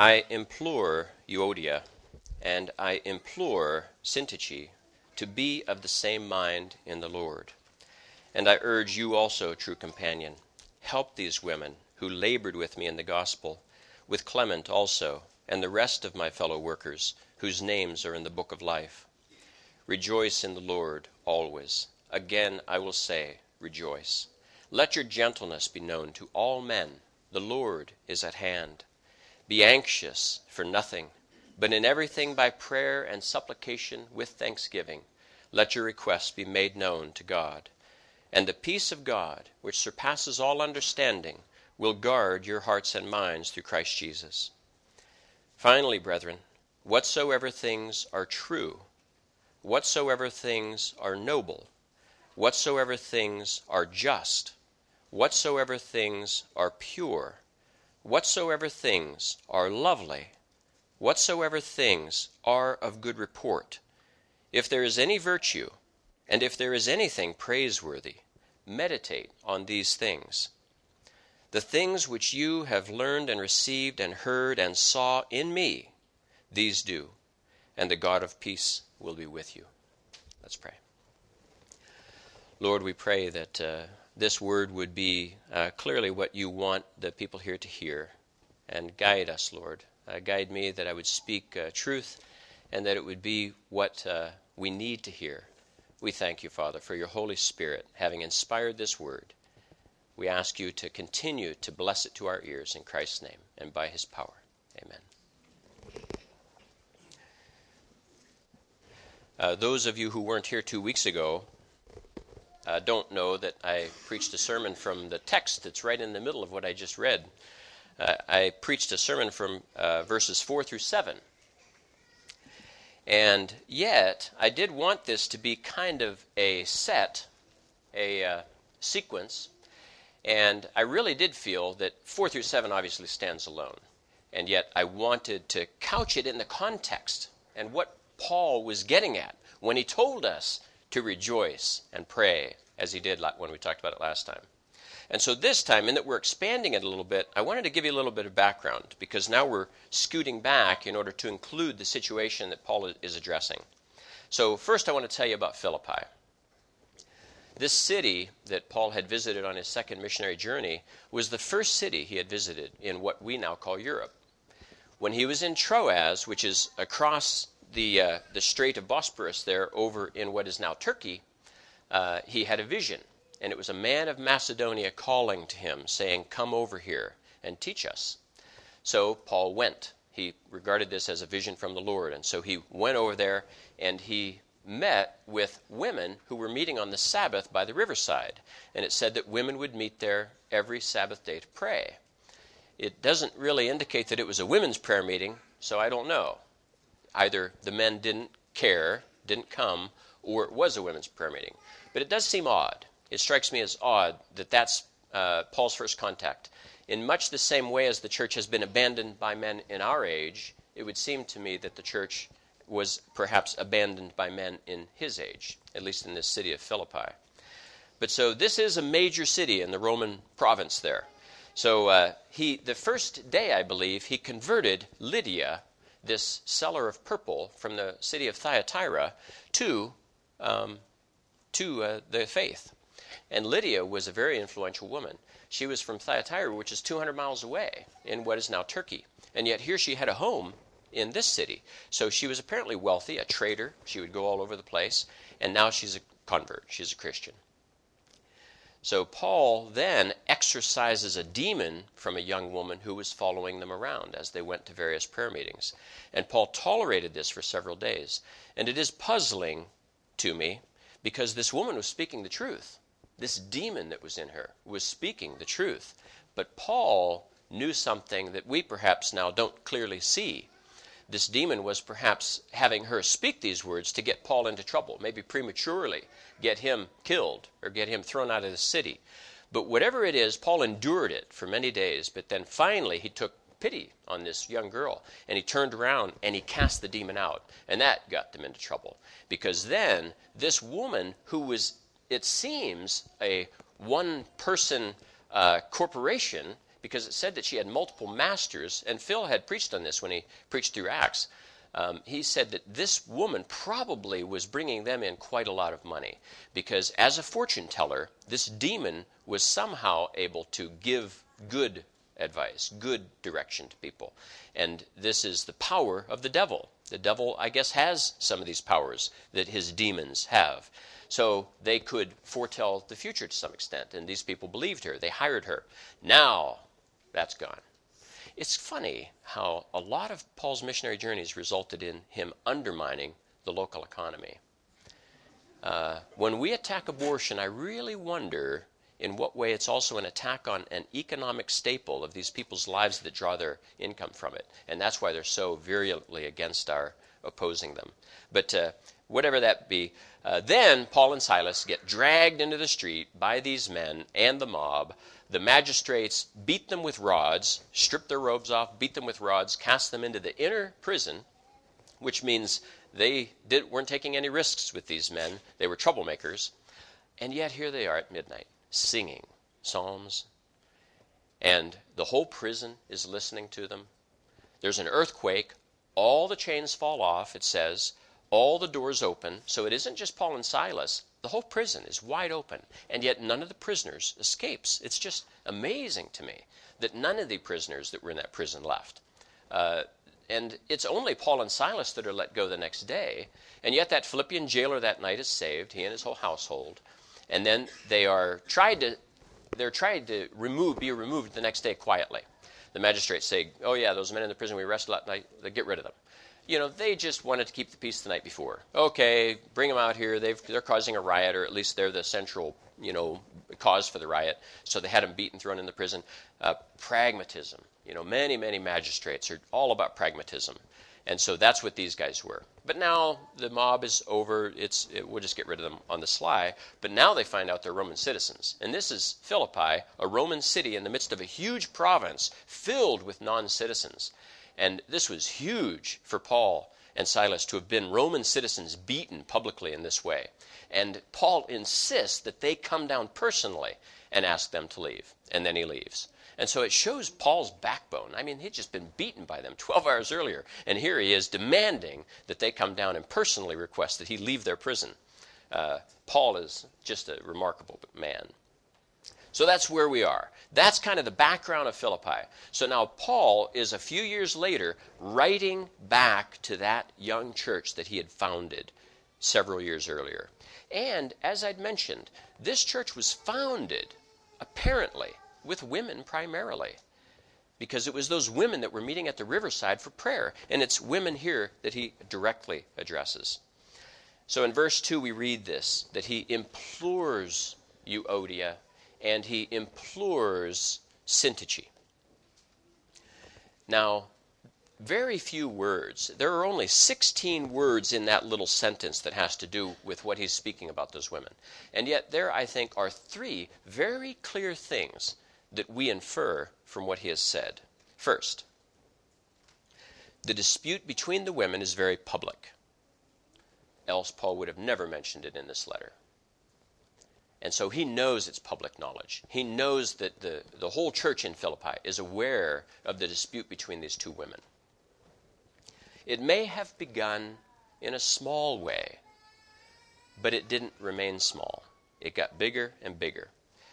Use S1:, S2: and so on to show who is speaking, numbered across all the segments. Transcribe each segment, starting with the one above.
S1: I implore Euodia and I implore Syntyche to be of the same mind in the Lord. And I urge you also, true companion, help these women who labored with me in the gospel, with Clement also, and the rest of my fellow workers, whose names are in the book of life. Rejoice in the Lord always. Again I will say, rejoice. Let your gentleness be known to all men. The Lord is at hand. Be anxious for nothing, but in everything by prayer and supplication with thanksgiving, let your requests be made known to God. And the peace of God, which surpasses all understanding, will guard your hearts and minds through Christ Jesus. Finally, brethren, whatsoever things are true, whatsoever things are noble, whatsoever things are just, whatsoever things are pure, whatsoever things are lovely, whatsoever things are of good report, if there is any virtue, and if there is anything praiseworthy, meditate on these things. The things which you have learned and received and heard and saw in me, these do, and the God of peace will be with you. Let's pray. Lord, we pray that uh, this word would be uh, clearly what you want the people here to hear. And guide us, Lord. Uh, guide me that I would speak uh, truth and that it would be what uh, we need to hear. We thank you, Father, for your Holy Spirit having inspired this word. We ask you to continue to bless it to our ears in Christ's name and by his power. Amen. Uh, those of you who weren't here two weeks ago uh, don't know that I preached a sermon from the text that's right in the middle of what I just read. Uh, I preached a sermon from uh, verses 4 through 7. And yet, I did want this to be kind of a set, a uh, sequence, and I really did feel that 4 through 7 obviously stands alone. And yet, I wanted to couch it in the context and what Paul was getting at when he told us to rejoice and pray, as he did when we talked about it last time. And so this time, in that we're expanding it a little bit, I wanted to give you a little bit of background because now we're scooting back in order to include the situation that Paul is addressing. So, first, I want to tell you about Philippi. This city that Paul had visited on his second missionary journey was the first city he had visited in what we now call Europe. When he was in Troas, which is across the, uh, the Strait of Bosporus there over in what is now Turkey, uh, he had a vision. And it was a man of Macedonia calling to him, saying, Come over here and teach us. So Paul went. He regarded this as a vision from the Lord. And so he went over there and he met with women who were meeting on the Sabbath by the riverside. And it said that women would meet there every Sabbath day to pray. It doesn't really indicate that it was a women's prayer meeting, so I don't know either the men didn't care, didn't come, or it was a women's prayer meeting. But it does seem odd. It strikes me as odd that that's uh, Paul's first contact. In much the same way as the church has been abandoned by men in our age, it would seem to me that the church was perhaps abandoned by men in his age, at least in this city of Philippi. But so this is a major city in the Roman province there. So uh, he, the first day, I believe, he converted Lydia this seller of purple from the city of Thyatira to, um, to uh, the faith. And Lydia was a very influential woman. She was from Thyatira, which is 200 miles away in what is now Turkey. And yet here she had a home in this city. So she was apparently wealthy, a trader. She would go all over the place. And now she's a convert, she's a Christian. So Paul then exorcises a demon from a young woman who was following them around as they went to various prayer meetings. And Paul tolerated this for several days. And it is puzzling to me because this woman was speaking the truth. This demon that was in her was speaking the truth. But Paul knew something that we perhaps now don't clearly see this demon was perhaps having her speak these words to get Paul into trouble, maybe prematurely get him killed or get him thrown out of the city. But whatever it is, Paul endured it for many days, but then finally he took pity on this young girl and he turned around and he cast the demon out. And that got them into trouble because then this woman, who was, it seems, a one person uh, corporation, because it said that she had multiple masters, and Phil had preached on this when he preached through Acts. Um, he said that this woman probably was bringing them in quite a lot of money because, as a fortune teller, this demon was somehow able to give good advice, good direction to people. And this is the power of the devil. The devil, I guess, has some of these powers that his demons have. So they could foretell the future to some extent, and these people believed her. They hired her. Now, that's gone. It's funny how a lot of Paul's missionary journeys resulted in him undermining the local economy. Uh, when we attack abortion, I really wonder in what way it's also an attack on an economic staple of these people's lives that draw their income from it. And that's why they're so virulently against our opposing them. But uh, whatever that be, uh, then Paul and Silas get dragged into the street by these men and the mob the magistrates beat them with rods, stripped their robes off, beat them with rods, cast them into the inner prison, which means they did, weren't taking any risks with these men. They were troublemakers. And yet here they are at midnight, singing psalms. And the whole prison is listening to them. There's an earthquake. All the chains fall off, it says. All the doors open. So it isn't just Paul and Silas. The whole prison is wide open, and yet none of the prisoners escapes. It's just amazing to me that none of the prisoners that were in that prison left. Uh, and it's only Paul and Silas that are let go the next day, and yet that Philippian jailer that night is saved, he and his whole household. And then they are tried to they're tried to remove be removed the next day quietly. The magistrates say, "Oh yeah, those men in the prison we arrested last night, they get rid of them." You know, they just wanted to keep the peace the night before. Okay, bring them out here. they are causing a riot, or at least they're the central, you know, cause for the riot. So they had them beaten, thrown in the prison. Uh, pragmatism. You know, many, many magistrates are all about pragmatism. And so that's what these guys were. But now the mob is over. It's, it, we'll just get rid of them on the sly. But now they find out they're Roman citizens. And this is Philippi, a Roman city in the midst of a huge province filled with non citizens. And this was huge for Paul and Silas to have been Roman citizens beaten publicly in this way. And Paul insists that they come down personally and ask them to leave. And then he leaves. And so it shows Paul's backbone. I mean, he'd just been beaten by them 12 hours earlier. And here he is demanding that they come down and personally request that he leave their prison. Uh, Paul is just a remarkable man. So that's where we are. That's kind of the background of Philippi. So now Paul is a few years later writing back to that young church that he had founded several years earlier. And as I'd mentioned, this church was founded apparently with women primarily because it was those women that were meeting at the riverside for prayer. And it's women here that he directly addresses. So in verse 2, we read this that he implores Euodia and he implores Syntyche. Now, very few words. There are only 16 words in that little sentence that has to do with what he's speaking about those women. And yet, there, I think, are three very clear things that we infer from what he has said. First, the dispute between the women is very public, else Paul would have never mentioned it in this letter. And so he knows it's public knowledge. He knows that the, the whole church in Philippi is aware of the dispute between these two women. It may have begun in a small way, but it didn't remain small. It got bigger and bigger.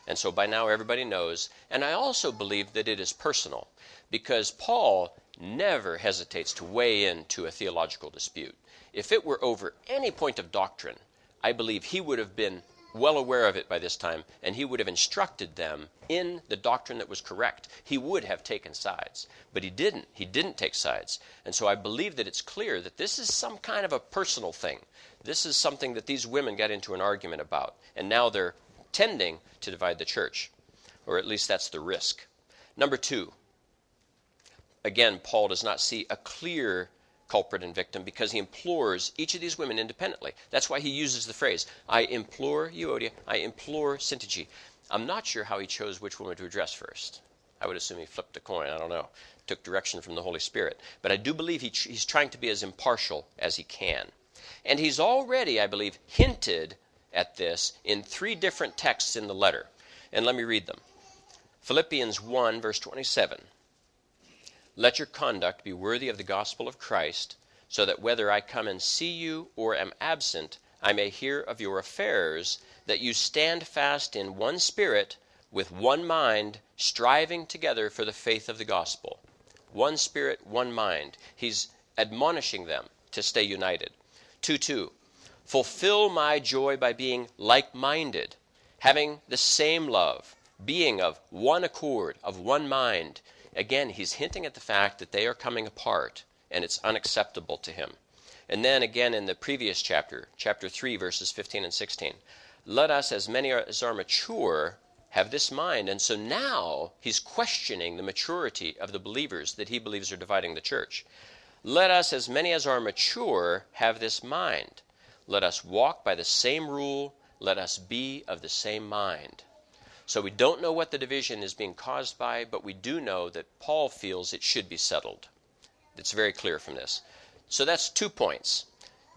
S1: And so by now everybody knows. And I also believe that it is personal because Paul never hesitates to weigh into a theological dispute. If it were over any point of doctrine, I believe he would have been well aware of it by this time, and he would have instructed them in the doctrine that was correct. He would have taken sides, but he didn't. He didn't take sides. And so I believe that it's clear that this is some kind of a personal thing. This is something that these women got into an argument about, and now they're tending to divide the church, or at least that's the risk. Number two, again, Paul does not see a clear culprit and victim because he implores each of these women independently. That's why he uses the phrase, I implore Euodia, I implore Syntyche. I'm not sure how he chose which woman to address first. I would assume he flipped a coin. I don't know. Took direction from the Holy Spirit. But I do believe he, he's trying to be as impartial as he can. And he's already, I believe, hinted at this in three different texts in the letter. And let me read them. Philippians 1, verse 27. Let your conduct be worthy of the gospel of Christ, so that whether I come and see you or am absent, I may hear of your affairs, that you stand fast in one spirit, with one mind, striving together for the faith of the gospel. One spirit, one mind. He's admonishing them to stay united. 2 2. Fulfill my joy by being like minded, having the same love, being of one accord, of one mind. Again, he's hinting at the fact that they are coming apart, and it's unacceptable to him. And then again in the previous chapter, chapter 3, verses 15 and 16, let us, as many as are mature, have this mind. And so now he's questioning the maturity of the believers that he believes are dividing the church. Let us, as many as are mature, have this mind. Let us walk by the same rule. Let us be of the same mind. So we don't know what the division is being caused by, but we do know that Paul feels it should be settled. It's very clear from this. So that's two points.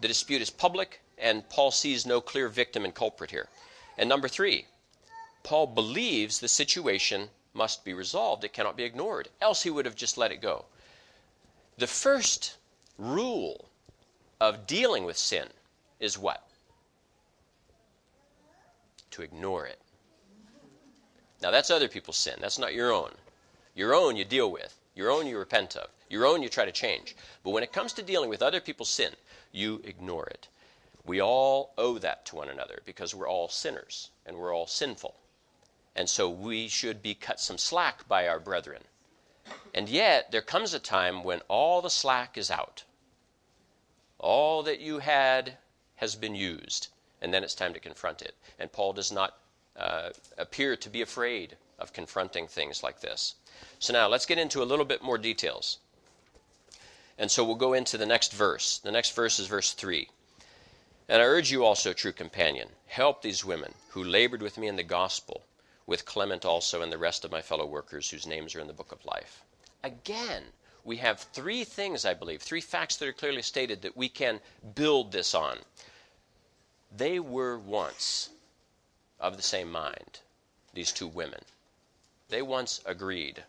S1: The dispute is public, and Paul sees no clear victim and culprit here. And number three, Paul believes the situation must be resolved. It cannot be ignored, else he would have just let it go. The first rule of dealing with sin is what? To ignore it. Now, that's other people's sin. That's not your own. Your own you deal with, your own you repent of. Your own you try to change. But when it comes to dealing with other people's sin, you ignore it. We all owe that to one another because we're all sinners and we're all sinful. And so we should be cut some slack by our brethren. And yet, there comes a time when all the slack is out. All that you had has been used, and then it's time to confront it. And Paul does not uh, appear to be afraid of confronting things like this. So now let's get into a little bit more details. And so we'll go into the next verse. The next verse is verse 3. And I urge you also, true companion, help these women who labored with me in the gospel, with Clement also and the rest of my fellow workers whose names are in the book of life. Again, we have three things, I believe, three facts that are clearly stated that we can build this on. They were once of the same mind, these two women. They once agreed.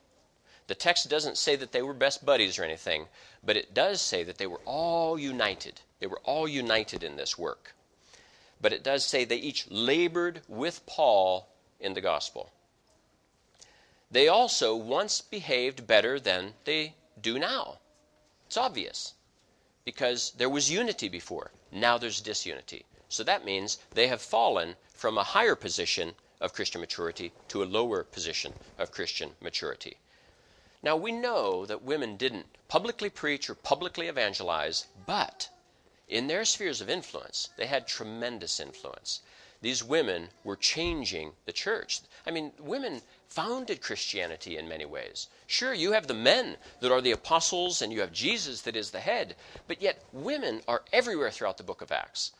S1: The text doesn't say that they were best buddies or anything, but it does say that they were all united. They were all united in this work. But it does say they each labored with Paul in the gospel. They also once behaved better than they do now. It's obvious because there was unity before. Now there's disunity. So that means they have fallen from a higher position of Christian maturity to a lower position of Christian maturity. Now, we know that women didn't publicly preach or publicly evangelize, but in their spheres of influence, they had tremendous influence. These women were changing the church. I mean, women founded Christianity in many ways. Sure, you have the men that are the apostles and you have Jesus that is the head, but yet women are everywhere throughout the book of Acts.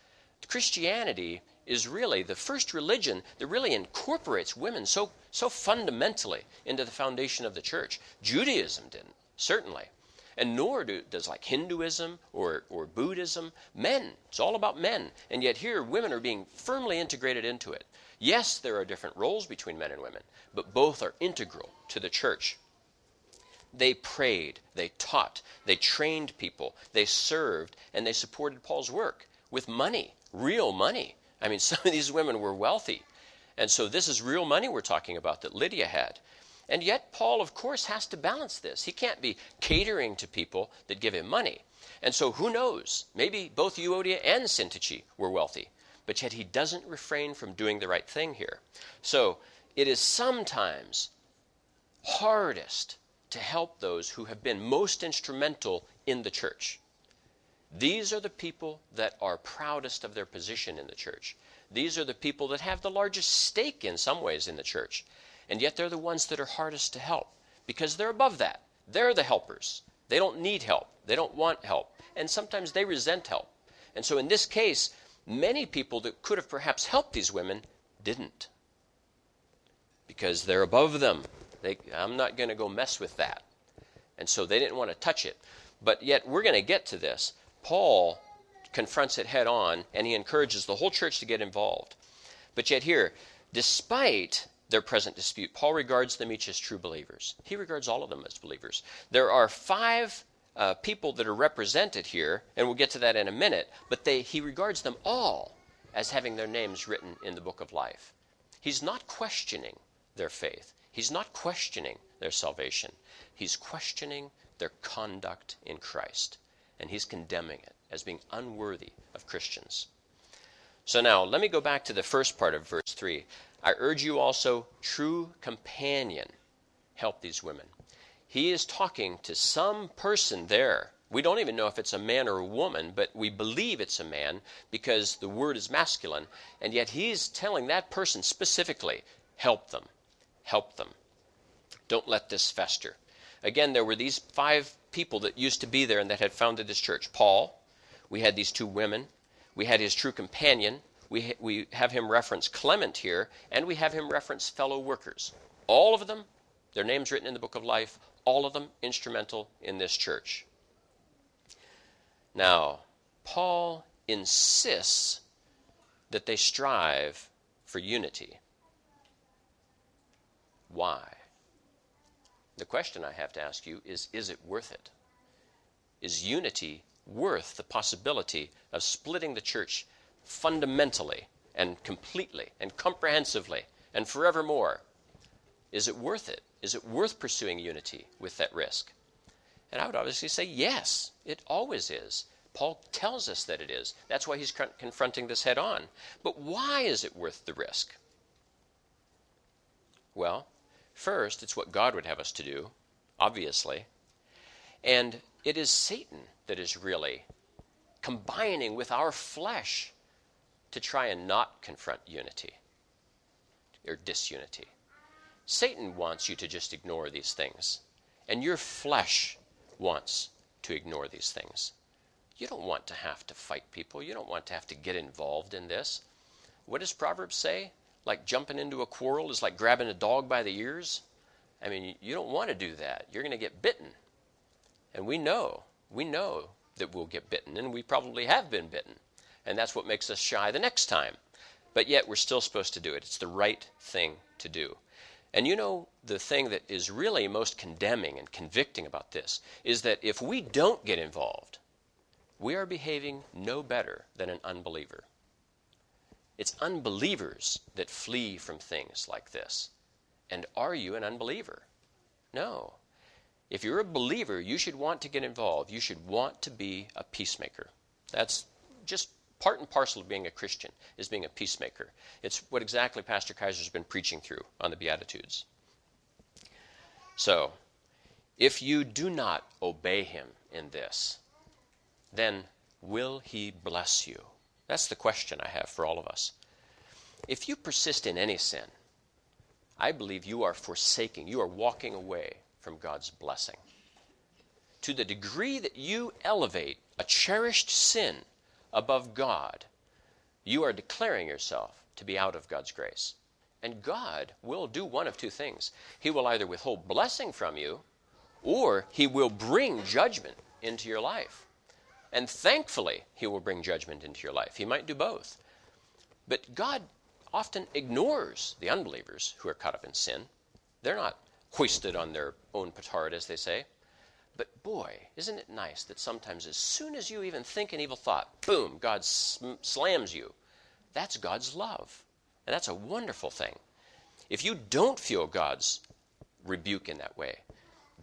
S1: Christianity is really the first religion that really incorporates women so, so fundamentally into the foundation of the church. Judaism didn't, certainly. And nor do, does like Hinduism or, or Buddhism. Men, it's all about men. And yet here, women are being firmly integrated into it. Yes, there are different roles between men and women, but both are integral to the church. They prayed, they taught, they trained people, they served, and they supported Paul's work with money, real money. I mean, some of these women were wealthy. And so this is real money we're talking about that Lydia had. And yet, Paul, of course, has to balance this. He can't be catering to people that give him money. And so, who knows? Maybe both Euodia and Syntyche were wealthy, but yet he doesn't refrain from doing the right thing here. So, it is sometimes hardest to help those who have been most instrumental in the church. These are the people that are proudest of their position in the church. These are the people that have the largest stake in some ways in the church. And yet they're the ones that are hardest to help because they're above that. They're the helpers. They don't need help. They don't want help. And sometimes they resent help. And so in this case, many people that could have perhaps helped these women didn't because they're above them. They, I'm not going to go mess with that. And so they didn't want to touch it. But yet we're going to get to this. Paul confronts it head on and he encourages the whole church to get involved. But yet, here, despite their present dispute. Paul regards them each as true believers. He regards all of them as believers. There are five uh, people that are represented here, and we'll get to that in a minute, but they, he regards them all as having their names written in the book of life. He's not questioning their faith, he's not questioning their salvation. He's questioning their conduct in Christ, and he's condemning it as being unworthy of Christians. So now, let me go back to the first part of verse 3. I urge you also, true companion, help these women. He is talking to some person there. We don't even know if it's a man or a woman, but we believe it's a man because the word is masculine. And yet he's telling that person specifically help them. Help them. Don't let this fester. Again, there were these five people that used to be there and that had founded this church Paul, we had these two women, we had his true companion, we, ha- we have him reference Clement here, and we have him reference fellow workers. All of them, their names written in the book of life, all of them instrumental in this church. Now, Paul insists that they strive for unity. Why? The question I have to ask you is is it worth it? Is unity worth the possibility of splitting the church fundamentally and completely and comprehensively and forevermore? Is it worth it? Is it worth pursuing unity with that risk? And I would obviously say yes, it always is. Paul tells us that it is. That's why he's confronting this head on. But why is it worth the risk? Well, first, it's what God would have us to do, obviously. And it is Satan that is really combining with our flesh to try and not confront unity or disunity. Satan wants you to just ignore these things, and your flesh wants to ignore these things. You don't want to have to fight people. You don't want to have to get involved in this. What does Proverbs say? Like jumping into a quarrel is like grabbing a dog by the ears. I mean, you don't want to do that. You're going to get bitten. And we know, we know that we'll get bitten, and we probably have been bitten. And that's what makes us shy the next time. But yet, we're still supposed to do it. It's the right thing to do. And you know, the thing that is really most condemning and convicting about this is that if we don't get involved, we are behaving no better than an unbeliever. It's unbelievers that flee from things like this. And are you an unbeliever? No. If you're a believer, you should want to get involved. You should want to be a peacemaker. That's just part and parcel of being a Christian is being a peacemaker. It's what exactly Pastor Kaiser's been preaching through on the Beatitudes. So, if you do not obey him in this, then will he bless you? That's the question I have for all of us. If you persist in any sin, I believe you are forsaking, you are walking away from God's blessing. To the degree that you elevate a cherished sin above God, you are declaring yourself to be out of God's grace. And God will do one of two things He will either withhold blessing from you, or He will bring judgment into your life. And thankfully, He will bring judgment into your life. He might do both. But God often ignores the unbelievers who are caught up in sin. They're not hoisted on their own petard, as they say. But boy, isn't it nice that sometimes, as soon as you even think an evil thought, boom, God sm- slams you. That's God's love. And that's a wonderful thing. If you don't feel God's rebuke in that way,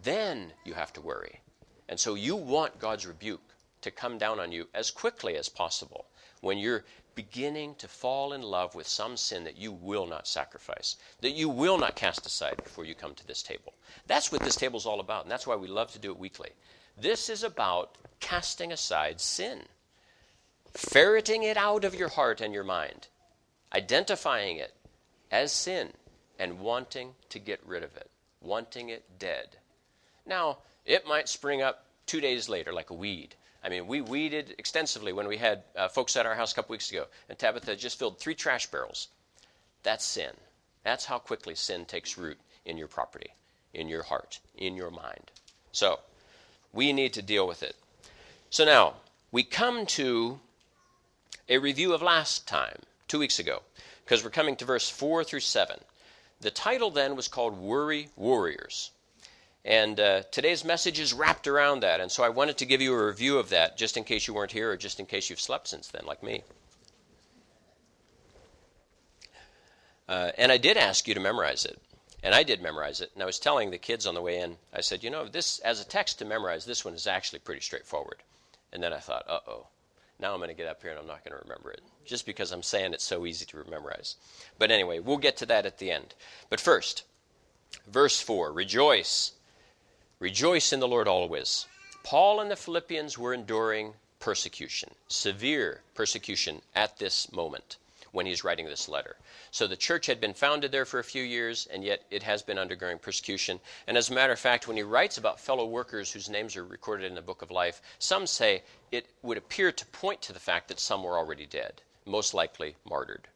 S1: then you have to worry. And so you want God's rebuke to come down on you as quickly as possible when you're beginning to fall in love with some sin that you will not sacrifice, that you will not cast aside before you come to this table. That's what this table is all about, and that's why we love to do it weekly. This is about casting aside sin, ferreting it out of your heart and your mind, identifying it as sin, and wanting to get rid of it, wanting it dead. Now, it might spring up two days later like a weed. I mean, we weeded extensively when we had uh, folks at our house a couple weeks ago, and Tabitha just filled three trash barrels. That's sin. That's how quickly sin takes root in your property, in your heart, in your mind. So, we need to deal with it. So now, we come to a review of last time, two weeks ago, because we're coming to verse 4 through 7. The title then was called Worry Warriors. And uh, today's message is wrapped around that. And so I wanted to give you a review of that just in case you weren't here or just in case you've slept since then, like me. Uh, and I did ask you to memorize it. And I did memorize it. And I was telling the kids on the way in, I said, you know, this, as a text to memorize, this one is actually pretty straightforward. And then I thought, uh oh, now I'm going to get up here and I'm not going to remember it, just because I'm saying it's so easy to memorize. But anyway, we'll get to that at the end. But first, verse 4 Rejoice Rejoice in the Lord always. Paul and the Philippians were enduring persecution, severe persecution at this moment when he's writing this letter. So the church had been founded there for a few years, and yet it has been undergoing persecution. And as a matter of fact, when he writes about fellow workers whose names are recorded in the book of life, some say it would appear to point to the fact that some were already dead, most likely martyred.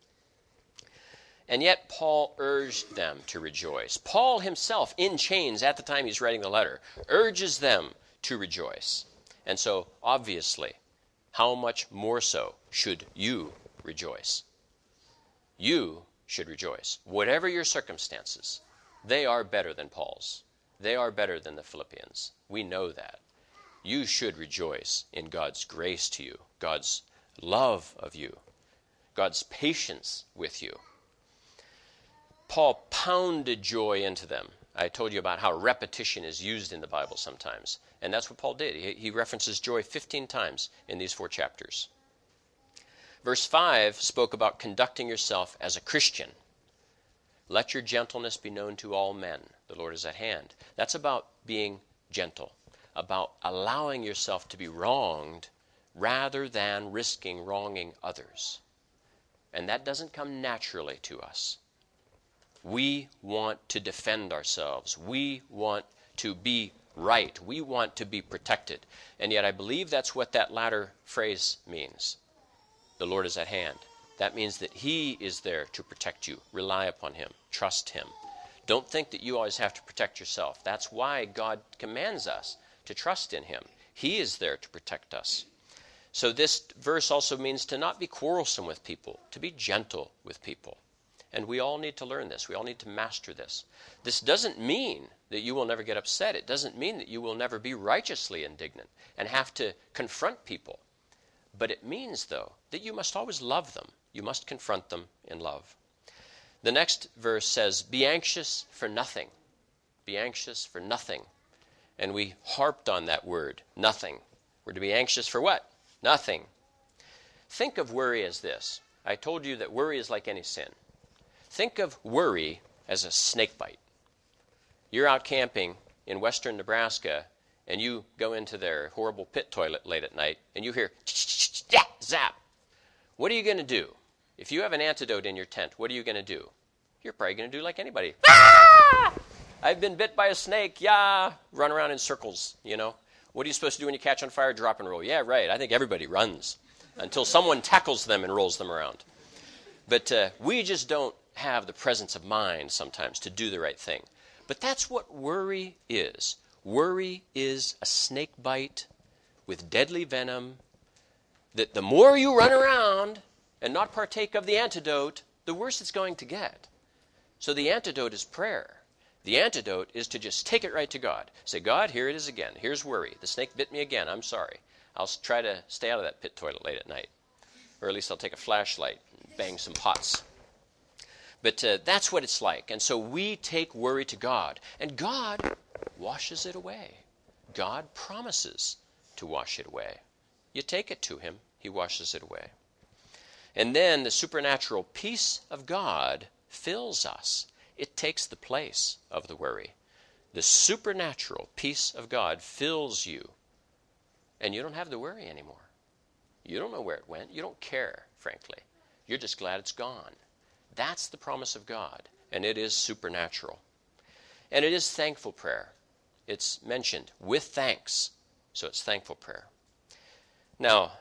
S1: And yet, Paul urged them to rejoice. Paul himself, in chains at the time he's writing the letter, urges them to rejoice. And so, obviously, how much more so should you rejoice? You should rejoice. Whatever your circumstances, they are better than Paul's. They are better than the Philippians. We know that. You should rejoice in God's grace to you, God's love of you, God's patience with you. Paul pounded joy into them. I told you about how repetition is used in the Bible sometimes. And that's what Paul did. He, references joy 15 times in these four chapters. Verse 5 spoke about conducting yourself as a Christian. Let your gentleness be known to all men. The Lord is at hand. That's about being gentle, about allowing yourself to be wronged rather than risking wronging others. And that doesn't come naturally to us. We want to defend ourselves. We want to be right. We want to be protected. And yet, I believe that's what that latter phrase means. The Lord is at hand. That means that He is there to protect you. Rely upon Him. Trust Him. Don't think that you always have to protect yourself. That's why God commands us to trust in Him. He is there to protect us. So, this verse also means to not be quarrelsome with people, to be gentle with people. And we all need to learn this. We all need to master this. This doesn't mean that you will never get upset. It doesn't mean that you will never be righteously indignant and have to confront people. But it means, though, that you must always love them. You must confront them in love. The next verse says, Be anxious for nothing. Be anxious for nothing. And we harped on that word, nothing. We're to be anxious for what? Nothing. Think of worry as this. I told you that worry is like any sin. Think of worry as a snake bite. You're out camping in western Nebraska and you go into their horrible pit toilet late at night and you hear zap. What are you going to do? If you have an antidote in your tent, what are you going to do? You're probably going to do like anybody. Ah! I've been bit by a snake. Yeah. Run around in circles, you know. What are you supposed to do when you catch on fire? Drop and roll. Yeah, right. I think everybody runs until someone tackles them and rolls them around. But uh, we just don't have the presence of mind sometimes to do the right thing. But that's what worry is. Worry is a snake bite with deadly venom that the more you run around and not partake of the antidote, the worse it's going to get. So the antidote is prayer. The antidote is to just take it right to God. Say, God, here it is again. Here's worry. The snake bit me again. I'm sorry. I'll try to stay out of that pit toilet late at night. Or at least I'll take a flashlight and bang some pots but uh, that's what it's like. And so we take worry to God, and God washes it away. God promises to wash it away. You take it to Him, He washes it away. And then the supernatural peace of God fills us, it takes the place of the worry. The supernatural peace of God fills you, and you don't have the worry anymore. You don't know where it went. You don't care, frankly. You're just glad it's gone. That's the promise of God, and it is supernatural. And it is thankful prayer. It's mentioned with thanks, so it's thankful prayer. Now,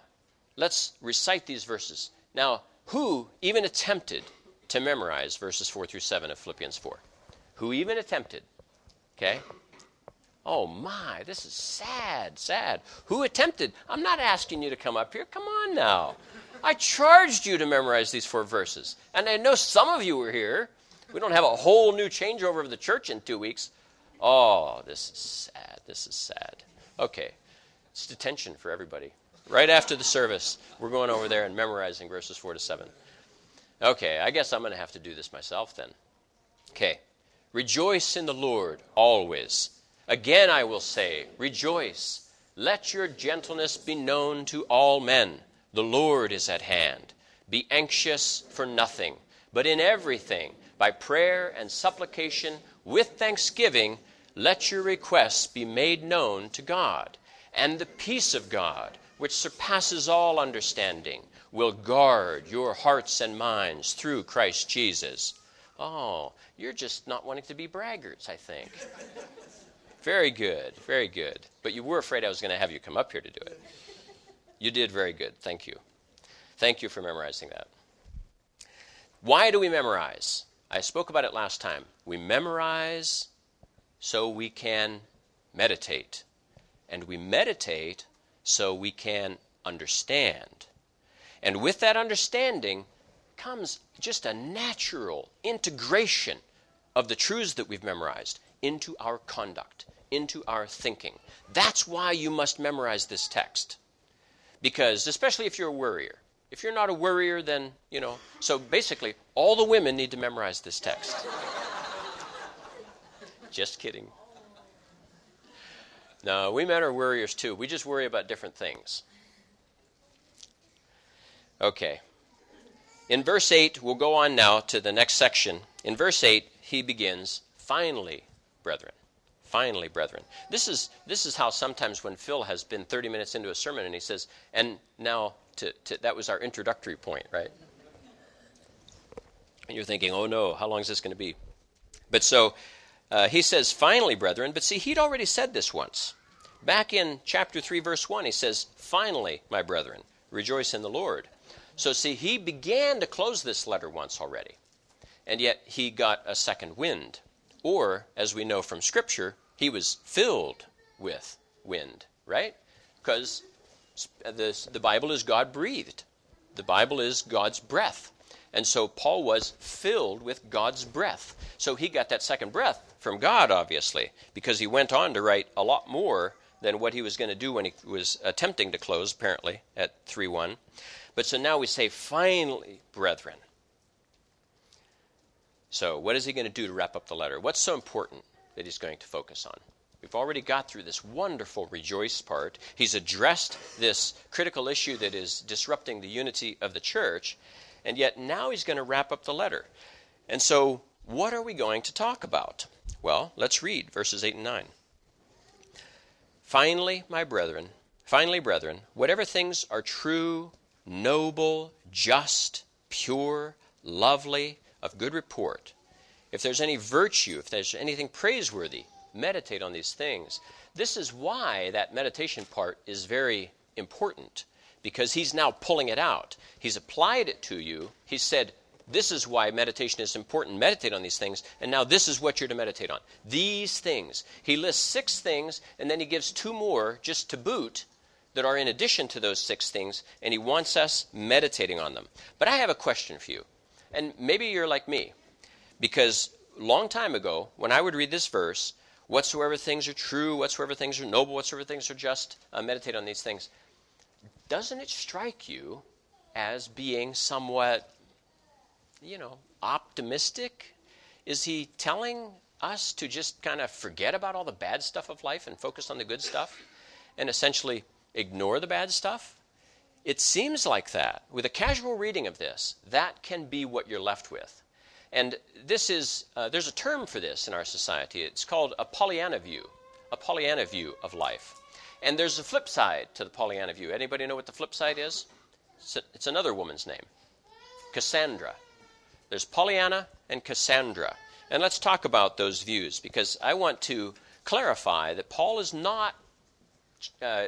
S1: let's recite these verses. Now, who even attempted to memorize verses 4 through 7 of Philippians 4? Who even attempted? Okay? Oh my, this is sad, sad. Who attempted? I'm not asking you to come up here. Come on now. I charged you to memorize these four verses. And I know some of you were here. We don't have a whole new changeover of the church in two weeks. Oh, this is sad. This is sad. Okay, it's detention for everybody. Right after the service, we're going over there and memorizing verses 4 to 7. Okay, I guess I'm going to have to do this myself then. Okay. Rejoice in the Lord always. Again I will say, rejoice. Let your gentleness be known to all men. The Lord is at hand. Be anxious for nothing, but in everything, by prayer and supplication, with thanksgiving, let your requests be made known to God. And the peace of God, which surpasses all understanding, will guard your hearts and minds through Christ Jesus. Oh, you're just not wanting to be braggarts, I think. Very good, very good. But you were afraid I was going to have you come up here to do it. You did very good. Thank you. Thank you for memorizing that. Why do we memorize? I spoke about it last time. We memorize so we can meditate. And we meditate so we can understand. And with that understanding comes just a natural integration of the truths that we've memorized into our conduct, into our thinking. That's why you must memorize this text. Because, especially if you're a worrier, if you're not a worrier, then, you know, so basically, all the women need to memorize this text. Just kidding. No, we men are worriers too. We just worry about different things. Okay. In verse 8, we'll go on now to the next section. In verse 8, he begins, Finally, brethren. Finally, brethren. This is, this is how sometimes when Phil has been 30 minutes into a sermon and he says, and now to, to, that was our introductory point, right? And you're thinking, oh no, how long is this going to be? But so uh, he says, finally, brethren. But see, he'd already said this once. Back in chapter 3, verse 1, he says, finally, my brethren, rejoice in the Lord. So see, he began to close this letter once already. And yet he got a second wind. Or, as we know from Scripture, he was filled with wind, right? Because the, the Bible is God breathed, the Bible is God's breath. And so Paul was filled with God's breath. So he got that second breath from God, obviously, because he went on to write a lot more than what he was going to do when he was attempting to close, apparently, at 3 1. But so now we say, finally, brethren. So, what is he going to do to wrap up the letter? What's so important that he's going to focus on? We've already got through this wonderful rejoice part. He's addressed this critical issue that is disrupting the unity of the church, and yet now he's going to wrap up the letter. And so, what are we going to talk about? Well, let's read verses 8 and 9. Finally, my brethren, finally, brethren, whatever things are true, noble, just, pure, lovely, of good report. If there's any virtue, if there's anything praiseworthy, meditate on these things. This is why that meditation part is very important because he's now pulling it out. He's applied it to you. He said, This is why meditation is important. Meditate on these things. And now this is what you're to meditate on. These things. He lists six things and then he gives two more just to boot that are in addition to those six things, and he wants us meditating on them. But I have a question for you. And maybe you're like me, because long time ago, when I would read this verse, whatsoever things are true, whatsoever things are noble, whatsoever things are just, uh, meditate on these things. Doesn't it strike you as being somewhat, you know, optimistic? Is he telling us to just kind of forget about all the bad stuff of life and focus on the good stuff and essentially ignore the bad stuff? It seems like that. With a casual reading of this, that can be what you're left with. And this is, uh, there's a term for this in our society. It's called a Pollyanna view, a Pollyanna view of life. And there's a flip side to the Pollyanna view. Anybody know what the flip side is? It's, a, it's another woman's name Cassandra. There's Pollyanna and Cassandra. And let's talk about those views because I want to clarify that Paul is not uh,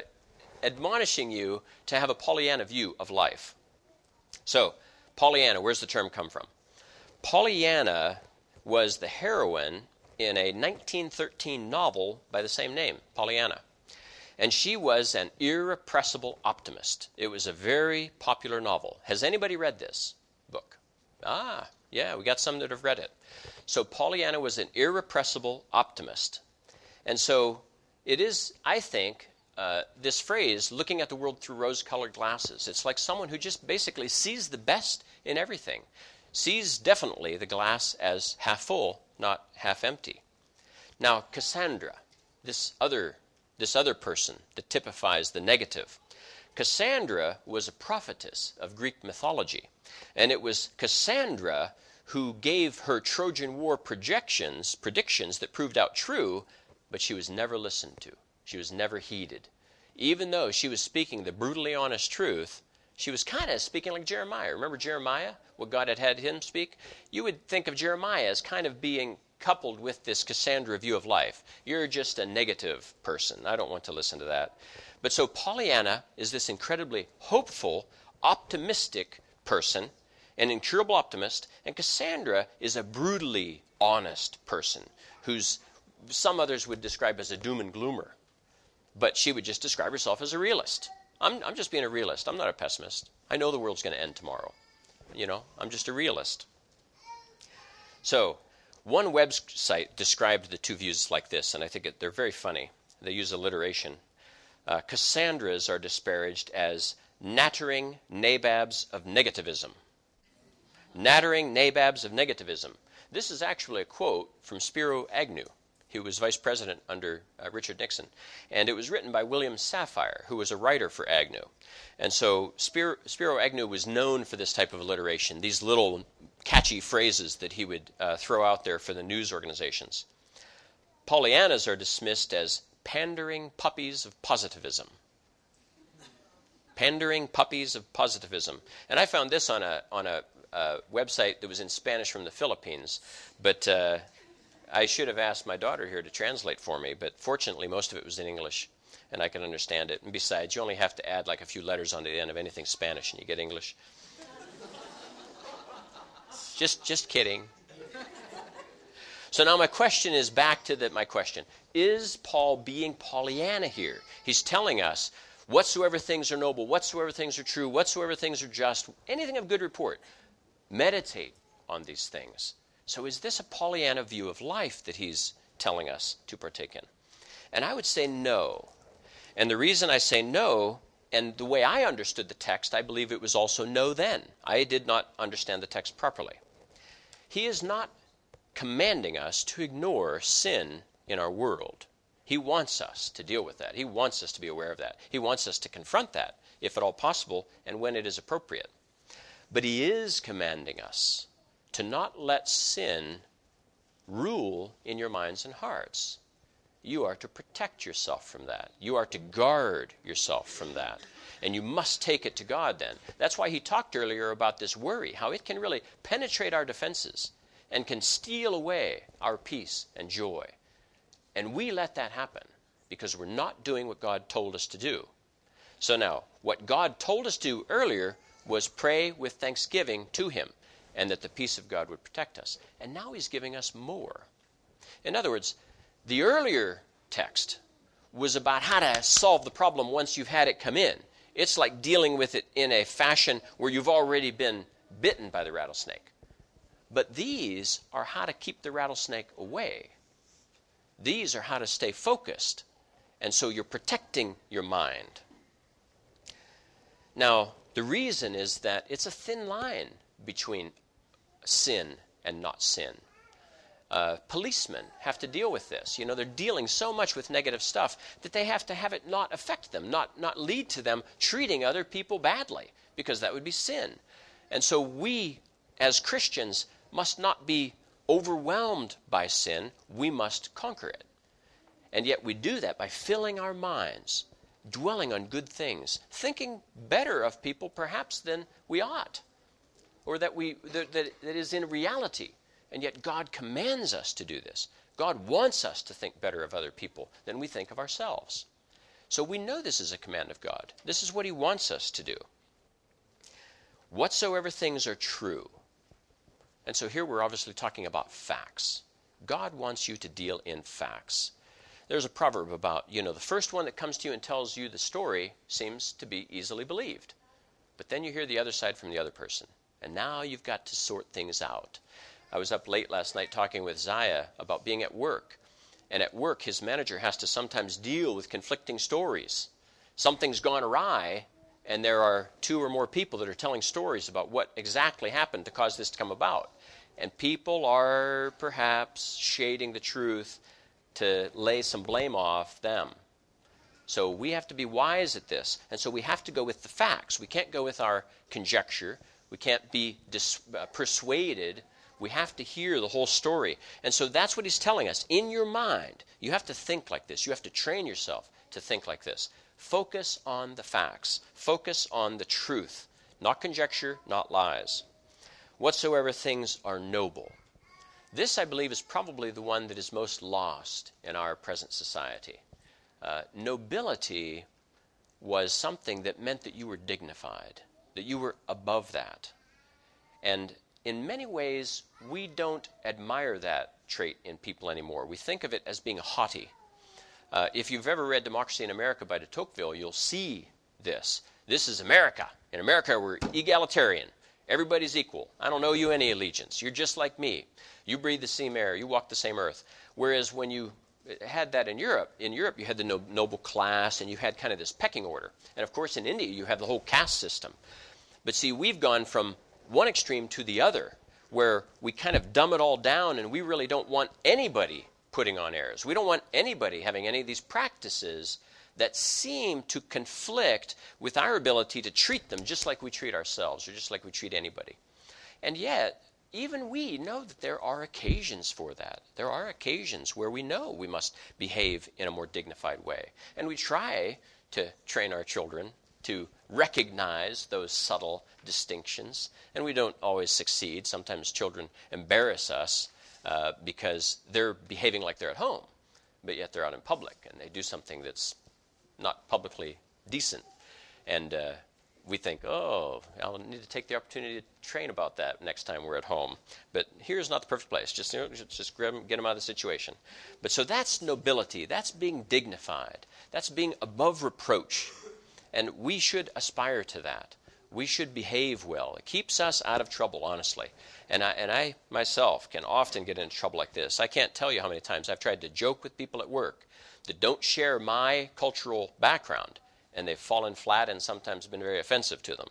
S1: admonishing you to have a Pollyanna view of life. So, Pollyanna, where's the term come from? Pollyanna was the heroine in a 1913 novel by the same name, Pollyanna. And she was an irrepressible optimist. It was a very popular novel. Has anybody read this book? Ah, yeah, we got some that have read it. So Pollyanna was an irrepressible optimist. And so it is, I think, uh, this phrase, looking at the world through rose colored glasses. It's like someone who just basically sees the best in everything, sees definitely the glass as half full, not half empty. Now, Cassandra, this other, this other person that typifies the negative, Cassandra was a prophetess of Greek mythology. And it was Cassandra who gave her Trojan War projections, predictions that proved out true, but she was never listened to. She was never heeded. Even though she was speaking the brutally honest truth, she was kind of speaking like Jeremiah. Remember Jeremiah, what God had had him speak? You would think of Jeremiah as kind of being coupled with this Cassandra view of life. You're just a negative person. I don't want to listen to that. But so Pollyanna is this incredibly hopeful, optimistic person, an incurable optimist, and Cassandra is a brutally honest person who's some others would describe as a doom and gloomer but she would just describe herself as a realist. I'm, I'm just being a realist. I'm not a pessimist. I know the world's going to end tomorrow. You know, I'm just a realist. So, one website described the two views like this, and I think it, they're very funny. They use alliteration. Uh, Cassandras are disparaged as nattering nabobs of negativism. Nattering nabobs of negativism. This is actually a quote from Spiro Agnew, he was vice president under uh, Richard Nixon. And it was written by William Safire, who was a writer for Agnew. And so Spiro, Spiro Agnew was known for this type of alliteration, these little catchy phrases that he would uh, throw out there for the news organizations. Pollyannas are dismissed as pandering puppies of positivism. Pandering puppies of positivism. And I found this on a, on a uh, website that was in Spanish from the Philippines, but uh, I should have asked my daughter here to translate for me, but fortunately, most of it was in English, and I can understand it. And besides, you only have to add like a few letters on the end of anything Spanish, and you get English. just, just kidding. So now my question is back to the, my question: Is Paul being Pollyanna here? He's telling us whatsoever things are noble, whatsoever things are true, whatsoever things are just, anything of good report. Meditate on these things. So, is this a Pollyanna view of life that he's telling us to partake in? And I would say no. And the reason I say no, and the way I understood the text, I believe it was also no then. I did not understand the text properly. He is not commanding us to ignore sin in our world. He wants us to deal with that. He wants us to be aware of that. He wants us to confront that, if at all possible, and when it is appropriate. But He is commanding us to not let sin rule in your minds and hearts. You are to protect yourself from that. You are to guard yourself from that. And you must take it to God then. That's why he talked earlier about this worry, how it can really penetrate our defenses and can steal away our peace and joy. And we let that happen because we're not doing what God told us to do. So now, what God told us to do earlier was pray with thanksgiving to Him and that the peace of God would protect us. And now he's giving us more. In other words, the earlier text was about how to solve the problem once you've had it come in. It's like dealing with it in a fashion where you've already been bitten by the rattlesnake. But these are how to keep the rattlesnake away. These are how to stay focused. And so you're protecting your mind. Now, the reason is that it's a thin line between sin and not sin. Uh, policemen have to deal with this. You know, they're dealing so much with negative stuff that they have to have it not affect them, not, not lead to them treating other people badly, because that would be sin. And so we, as Christians, must not be overwhelmed by sin, we must conquer it. And yet we do that by filling our minds, dwelling on good things, thinking better of people perhaps than we ought or that, we, that, that, that is in reality. And yet God commands us to do this. God wants us to think better of other people than we think of ourselves. So we know this is a command of God. This is what He wants us to do. Whatsoever things are true. And so here we're obviously talking about facts. God wants you to deal in facts. There's a proverb about, you know, the first one that comes to you and tells you the story seems to be easily believed. But then you hear the other side from the other person. And now you've got to sort things out. I was up late last night talking with Zaya about being at work. And at work, his manager has to sometimes deal with conflicting stories. Something's gone awry, and there are two or more people that are telling stories about what exactly happened to cause this to come about. And people are perhaps shading the truth to lay some blame off them. So we have to be wise at this. And so we have to go with the facts. We can't go with our conjecture. We can't be dis- uh, persuaded. We have to hear the whole story. And so that's what he's telling us. In your mind, you have to think like this. You have to train yourself to think like this. Focus on the facts, focus on the truth, not conjecture, not lies. Whatsoever things are noble. This, I believe, is probably the one that is most lost in our present society. Uh, nobility was something that meant that you were dignified, that you were above that. And in many ways, we don't admire that trait in people anymore. We think of it as being haughty. Uh, if you've ever read Democracy in America by de Tocqueville, you'll see this. This is America. In America, we're egalitarian. Everybody's equal. I don't owe you any allegiance. You're just like me. You breathe the same air. You walk the same earth. Whereas when you had that in Europe. In Europe, you had the noble class and you had kind of this pecking order. And of course, in India, you have the whole caste system. But see, we've gone from one extreme to the other, where we kind of dumb it all down and we really don't want anybody putting on airs. We don't want anybody having any of these practices that seem to conflict with our ability to treat them just like we treat ourselves or just like we treat anybody. And yet, even we know that there are occasions for that. There are occasions where we know we must behave in a more dignified way. And we try to train our children to recognize those subtle distinctions. And we don't always succeed. Sometimes children embarrass us uh, because they're behaving like they're at home, but yet they're out in public and they do something that's not publicly decent. And uh, we think, oh, I'll need to take the opportunity to train about that next time we're at home. But here's not the perfect place. Just, you know, just grab them, get them out of the situation. But so that's nobility. That's being dignified. That's being above reproach. And we should aspire to that. We should behave well. It keeps us out of trouble, honestly. And I, and I myself can often get into trouble like this. I can't tell you how many times I've tried to joke with people at work that don't share my cultural background and they've fallen flat and sometimes been very offensive to them.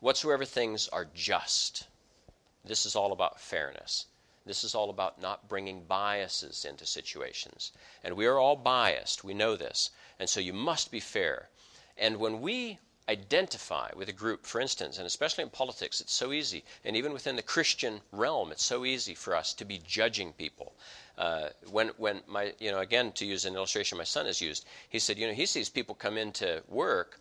S1: Whatsoever things are just. This is all about fairness. This is all about not bringing biases into situations. And we are all biased. We know this. And so you must be fair. And when we identify with a group, for instance, and especially in politics, it's so easy, and even within the Christian realm, it's so easy for us to be judging people. Uh, when, when my, you know, again, to use an illustration my son has used, he said, you know, he sees people come into work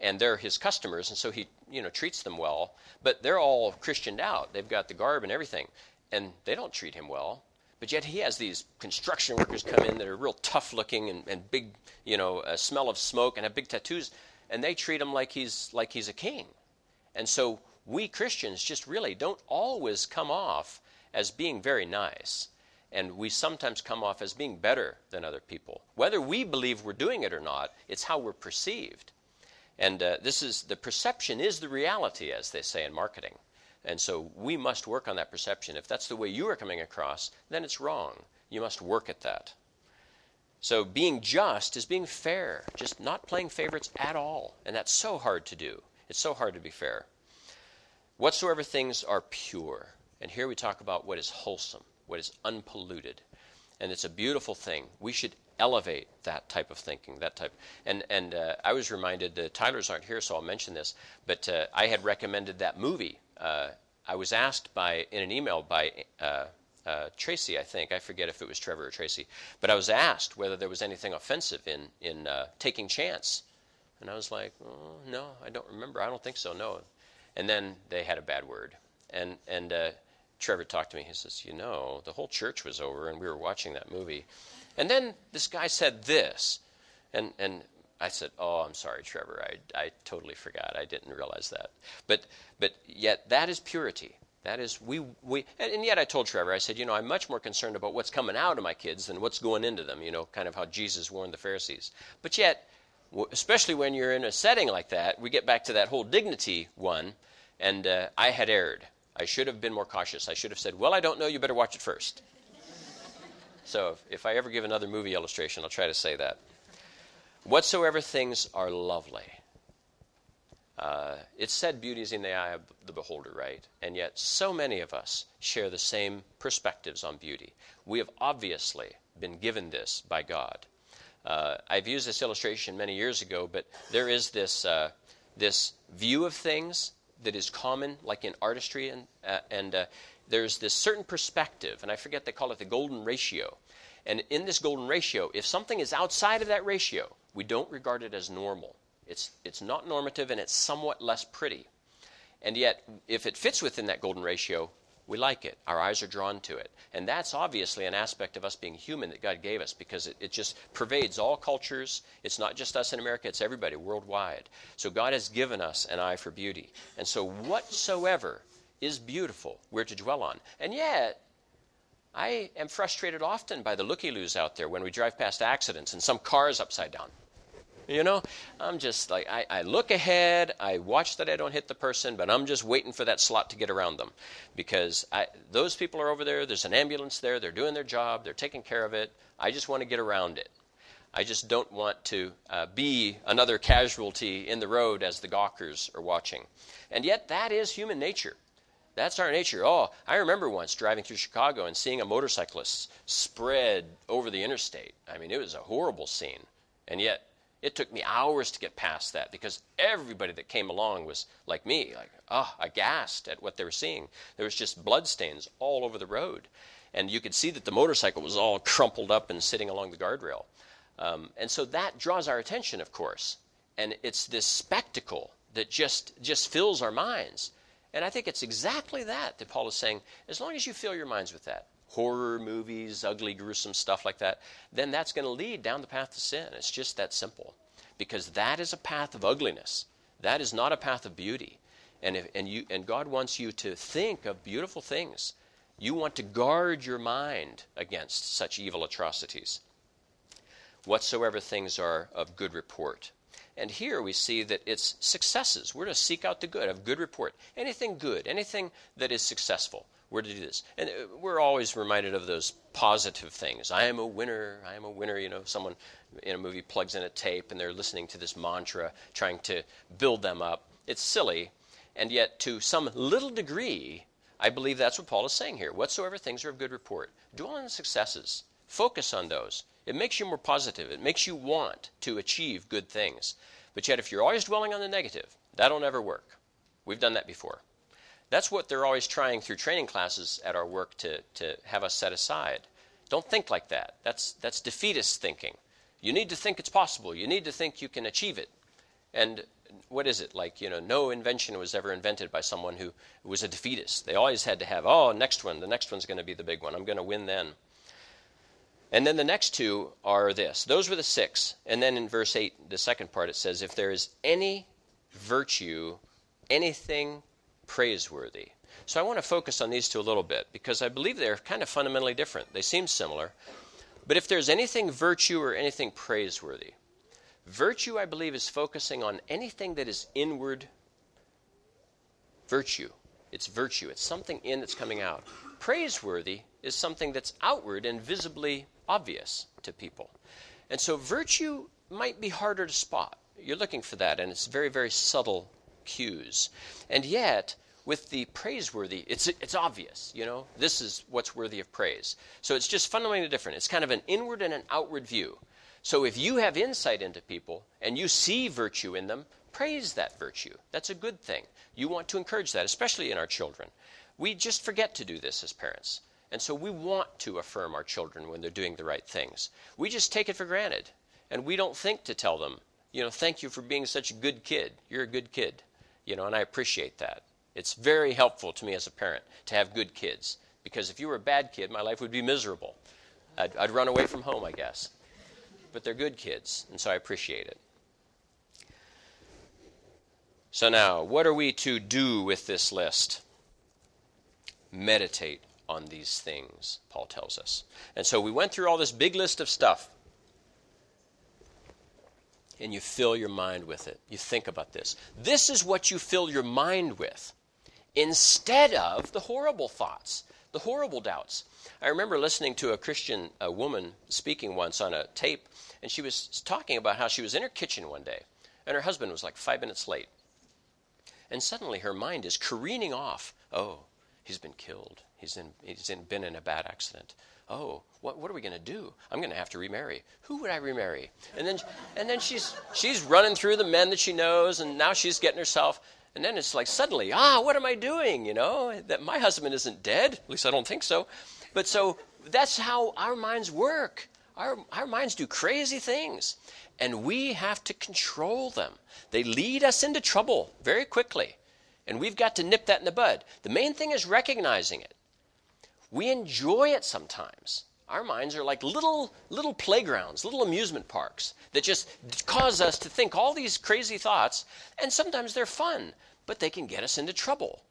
S1: and they're his customers, and so he, you know, treats them well, but they're all Christianed out. They've got the garb and everything, and they don't treat him well. But yet he has these construction workers come in that are real tough looking and, and big, you know, uh, smell of smoke and have big tattoos and they treat him like he's like he's a king. And so we Christians just really don't always come off as being very nice. And we sometimes come off as being better than other people. Whether we believe we're doing it or not, it's how we're perceived. And uh, this is the perception is the reality, as they say in marketing. And so we must work on that perception. If that's the way you are coming across, then it's wrong. You must work at that. So being just is being fair, just not playing favorites at all. And that's so hard to do. It's so hard to be fair. Whatsoever things are pure. And here we talk about what is wholesome, what is unpolluted. And it's a beautiful thing. We should elevate that type of thinking, that type. And and uh, I was reminded the Tylers aren't here, so I'll mention this. But uh, I had recommended that movie. Uh, I was asked by in an email by uh, Tracy, I think. I forget if it was Trevor or Tracy. But I was asked whether there was anything offensive in, in uh, taking chance. And I was like, oh, no, I don't remember. I don't think so, no. And then they had a bad word. And, and uh, Trevor talked to me. He says, You know, the whole church was over and we were watching that movie. And then this guy said this. And, and I said, "Oh, I'm sorry, Trevor. I, I totally forgot. I didn't realize that." But but yet that is purity. That is, we, we, and yet I told Trevor, I said, you know, I'm much more concerned about what's coming out of my kids than what's going into them, you know, kind of how Jesus warned the Pharisees. But yet, especially when you're in a setting like that, we get back to that whole dignity one, and uh, I had erred. I should have been more cautious. I should have said, Well, I don't know, you better watch it first. so if, if I ever give another movie illustration, I'll try to say that. Whatsoever things are lovely. Uh, it's said beauty is in the eye of the beholder, right? And yet, so many of us share the same perspectives on beauty. We have obviously been given this by God. Uh, I've used this illustration many years ago, but there is this, uh, this view of things that is common, like in artistry, and, uh, and uh, there's this certain perspective, and I forget they call it the golden ratio. And in this golden ratio, if something is outside of that ratio, we don't regard it as normal. It's, it's not normative and it's somewhat less pretty. And yet, if it fits within that golden ratio, we like it. Our eyes are drawn to it. And that's obviously an aspect of us being human that God gave us because it, it, just pervades all cultures. It's not just us in America, it's everybody worldwide. So God has given us an eye for beauty. And so whatsoever is beautiful, we're to dwell on. And yet, I am frustrated often by the looky loos out there when we drive past accidents and some car is upside down. You know, I'm just like, I, I look ahead, I watch that I don't hit the person, but I'm just waiting for that slot to get around them because I, those people are over there, there's an ambulance there, they're doing their job, they're taking care of it. I just want to get around it. I just don't want to uh, be another casualty in the road as the gawkers are watching. And yet, that is human nature. That's our nature. Oh, I remember once driving through Chicago and seeing a motorcyclist spread over the interstate. I mean, it was a horrible scene. And yet, it took me hours to get past that because everybody that came along was like me, like, oh, aghast at what they were seeing. There was just bloodstains all over the road. And you could see that the motorcycle was all crumpled up and sitting along the guardrail. Um, and so that draws our attention, of course. And it's this spectacle that just, just fills our minds. And I think it's exactly that that Paul is saying, as long as you fill your minds with that, horror movies, ugly, gruesome stuff like that, then that's going to lead down the path to sin. It's just that simple. Because that is a path of ugliness. That is not a path of beauty. And, if, and, you, and God wants you to think of beautiful things. You want to guard your mind against such evil atrocities. Whatsoever things are of good report. And here we see that it's successes. We're to seek out the good, of good report. Anything good, anything that is successful we're to do this. And uh, we're always reminded of those positive things. I am a winner. I am a winner. You know, someone in a movie plugs in a tape and they're listening to this mantra, trying to build them up. It's silly. And yet, to some little degree, I believe that's what Paul is saying here. Whatsoever things are of good report, dwell on the successes, focus on those. It makes you more positive, it makes you want to achieve good things. But yet, if you're always dwelling on the negative, that'll never work. We've done that before. That's what they're always trying through training classes at our work to, to have us set aside. Don't think like that. That's, that's defeatist thinking. You need to think it's possible. You need to think you can achieve it. And what is it? Like, you know, no invention was ever invented by someone who was a defeatist. They always had to have, oh, next one, the next one's going to be the big one. I'm going to win then. And then the next two are this. Those were the six. And then in verse 8, the second part, it says, if there is any virtue, anything praiseworthy. So I want to focus on these two a little bit because I believe they're kind of fundamentally different. They seem similar. But if there's anything virtue or anything praiseworthy, virtue, I believe, is focusing on anything that is inward virtue. It's virtue, it's something in that's coming out. Praiseworthy is something that's outward and visibly obvious to people. And so virtue might be harder to spot. You're looking for that, and it's very, very subtle cues. And yet, with the praiseworthy, it's, it's obvious, you know, this is what's worthy of praise. So it's just fundamentally different. It's kind of an inward and an outward view. So if you have insight into people and you see virtue in them, praise that virtue. That's a good thing. You want to encourage that, especially in our children. We just forget to do this as parents. And so we want to affirm our children when they're doing the right things. We just take it for granted. And we don't think to tell them, you know, thank you for being such a good kid. You're a good kid you know, and I appreciate that. It's very helpful to me as a parent to have good kids because if you were a bad kid, my life would be miserable. I'd, I'd run away from home, I guess. But they're good kids, and so I appreciate it. So now, what are we to do with this list? Meditate on these things, Paul tells us. And so we went through all this big list of stuff and you fill your mind with it. You think about this. This is what you fill your mind with. instead of the horrible thoughts, the horrible doubts. I remember listening to a Christian a woman speaking once on a tape, and she was talking about how she was in her kitchen one day, and her husband was like five minutes late. And suddenly her mind is careening off. Oh, he's been killed. He's, in, he's in, been in a bad accident. Oh, what, what are we going to do? I'm going to have to remarry. Who would I remarry? And then, and then she's, she's running through the men that she knows, and now she's getting herself. And then it's like suddenly, ah, what am I doing? You know, that my husband isn't dead. At least I don't think so. But so that's how our minds work. Our, our minds do crazy things, and we have to control them. They lead us into trouble very quickly, and we've got to nip that in the bud. The main thing is recognizing it. We enjoy it sometimes. Our minds are like little little playgrounds, little amusement parks that just cause us to think all these crazy thoughts, and sometimes they're fun, but they can get us into trouble.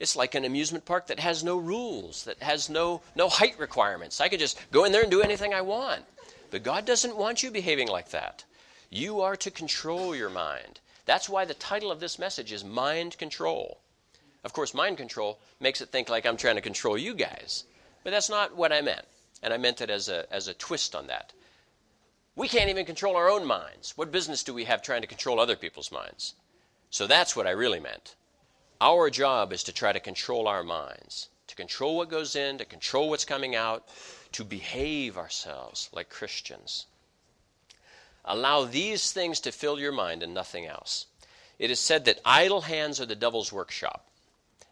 S1: It's like an amusement park that has no rules, that has no no height requirements. I could just go in there and do anything I want. But God doesn't want you behaving like that. You are to control your mind. That's why the title of this message is Mind Control. Of course, mind control makes it think like I'm trying to control you guys. But that's not what I meant. And I meant it as a, as a twist on that. We can't even control our own minds. What business do we have trying to control other people's minds? So that's what I really meant. Our job is to try to control our minds, to control what goes in, to control what's coming out, to behave ourselves like Christians. Allow these things to fill your mind and nothing else. It is said that idle hands are the devil's workshop.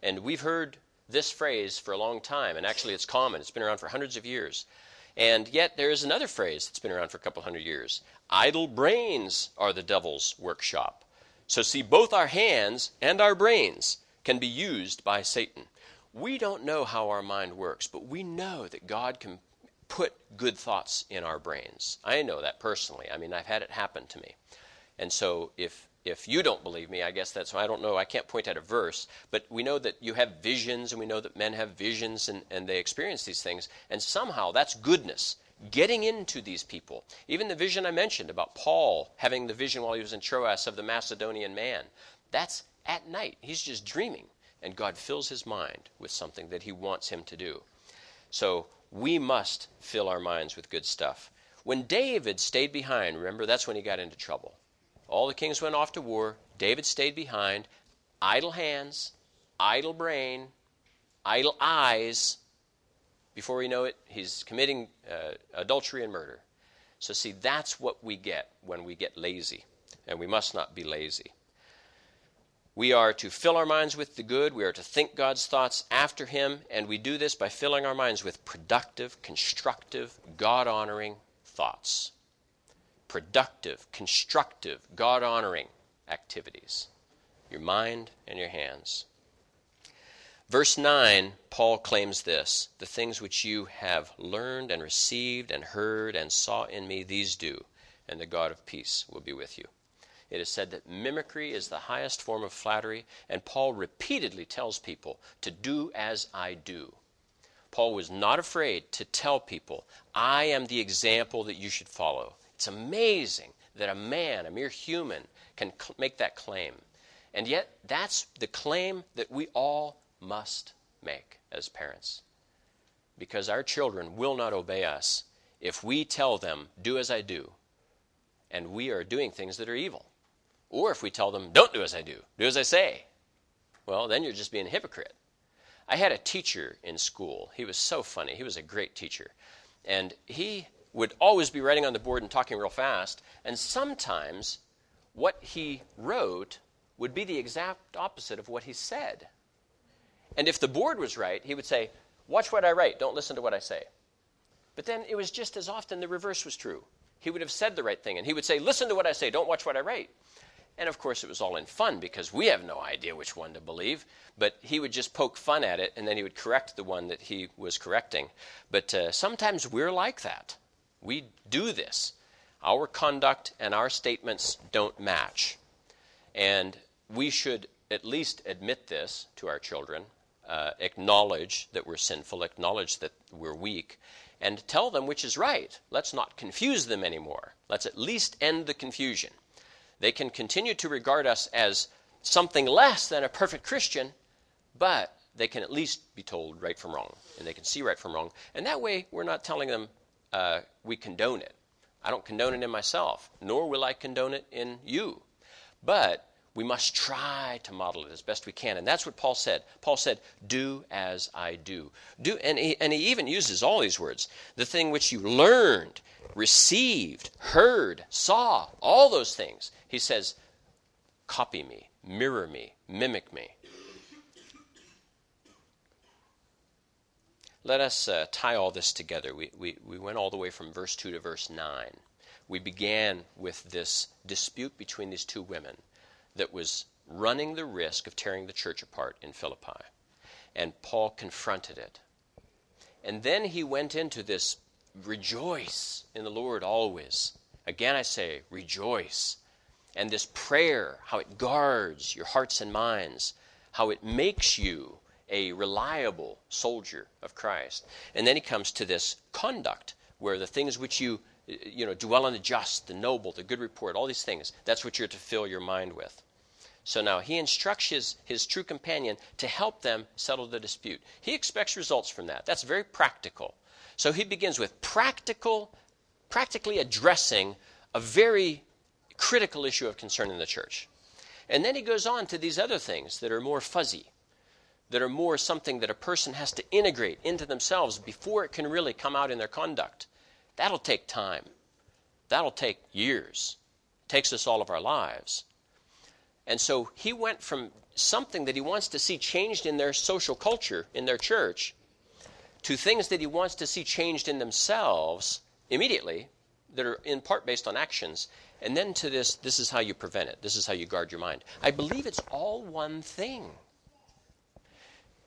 S1: And we've heard this phrase for a long time, and actually it's common. It's been around for hundreds of years. And yet there is another phrase that's been around for a couple hundred years. Idle brains are the devil's workshop. So see, both our hands and our brains can be used by Satan. We don't know how our mind works, but we know that God can put good thoughts in our brains. I know that personally. I mean, I've had it happen to me. And so if if you don't believe me, I guess that's why I don't know. I can't point at a verse, but we know that you have visions, and we know that men have visions, and, and they experience these things, and somehow that's goodness getting into these people. Even the vision I mentioned about Paul having the vision while he was in Troas of the Macedonian man, that's at night. He's just dreaming, and God fills his mind with something that he wants him to do. So we must fill our minds with good stuff. When David stayed behind, remember, that's when he got into trouble. All the kings went off to war. David stayed behind. Idle hands, idle brain, idle eyes. Before we know it, he's committing uh, adultery and murder. So, see, that's what we get when we get lazy. And we must not be lazy. We are to fill our minds with the good. We are to think God's thoughts after Him. And we do this by filling our minds with productive, constructive, God honoring thoughts productive, constructive, God honoring activities. Your mind and your hands. Verse 9, Paul claims this The things which you have learned and received and heard and saw in me, these do, and the God of peace will be with you. It is said that mimicry is the highest form of flattery, and Paul repeatedly tells people to do as I do. Paul was not afraid to tell people, I am the example that you should follow. It's amazing that a man, a mere human, can cl- make that claim. And yet, that's the claim that we all must make as parents. Because our children will not obey us if we tell them, do as I do, and we are doing things that are evil. Or if we tell them, don't do as I do, do as I say. Well, then you're just being a hypocrite. I had a teacher in school. He was so funny. He was a great teacher. And he would always be writing on the board and talking real fast, and sometimes what he wrote would be the exact opposite of what he said. And if the board was right, he would say, Watch what I write, don't listen to what I say. But then it was just as often the reverse was true. He would have said the right thing, and he would say, Listen to what I say, don't watch what I write. And of course, it was all in fun because we have no idea which one to believe. But he would just poke fun at it, and then he would correct the one that he was correcting. But uh, sometimes we're like that. We do this. Our conduct and our statements don't match. And we should at least admit this to our children, uh, acknowledge that we're sinful, acknowledge that we're weak, and tell them which is right. Let's not confuse them anymore. Let's at least end the confusion. They can continue to regard us as something less than a perfect Christian, but they can at least be told right from wrong, and they can see right from wrong. And that way, we're not telling them uh, we condone it. I don't condone it in myself, nor will I condone it in you. But we must try to model it as best we can. And that's what Paul said. Paul said, Do as I do. do and, he, and he even uses all these words the thing which you learned, received, heard, saw, all those things. He says, Copy me, mirror me, mimic me. Let us uh, tie all this together. We, we, we went all the way from verse 2 to verse 9. We began with this dispute between these two women that was running the risk of tearing the church apart in Philippi. And Paul confronted it. And then he went into this rejoice in the Lord always. Again, I say, rejoice. And this prayer, how it guards your hearts and minds, how it makes you a reliable soldier of Christ. And then he comes to this conduct, where the things which you you know dwell on the just, the noble, the good report, all these things, that's what you're to fill your mind with. So now he instructs his, his true companion to help them settle the dispute. He expects results from that. That's very practical. So he begins with practical, practically addressing a very critical issue of concern in the church. And then he goes on to these other things that are more fuzzy, that are more something that a person has to integrate into themselves before it can really come out in their conduct. That'll take time. That'll take years. It takes us all of our lives. And so he went from something that he wants to see changed in their social culture, in their church, to things that he wants to see changed in themselves immediately that are in part based on actions. And then to this, this is how you prevent it. This is how you guard your mind. I believe it's all one thing.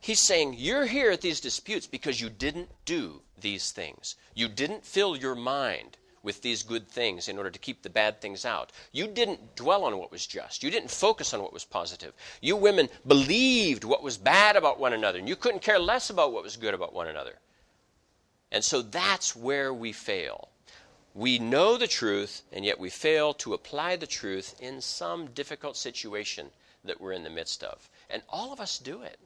S1: He's saying, You're here at these disputes because you didn't do these things. You didn't fill your mind with these good things in order to keep the bad things out. You didn't dwell on what was just. You didn't focus on what was positive. You women believed what was bad about one another, and you couldn't care less about what was good about one another. And so that's where we fail. We know the truth, and yet we fail to apply the truth in some difficult situation that we're in the midst of. And all of us do it.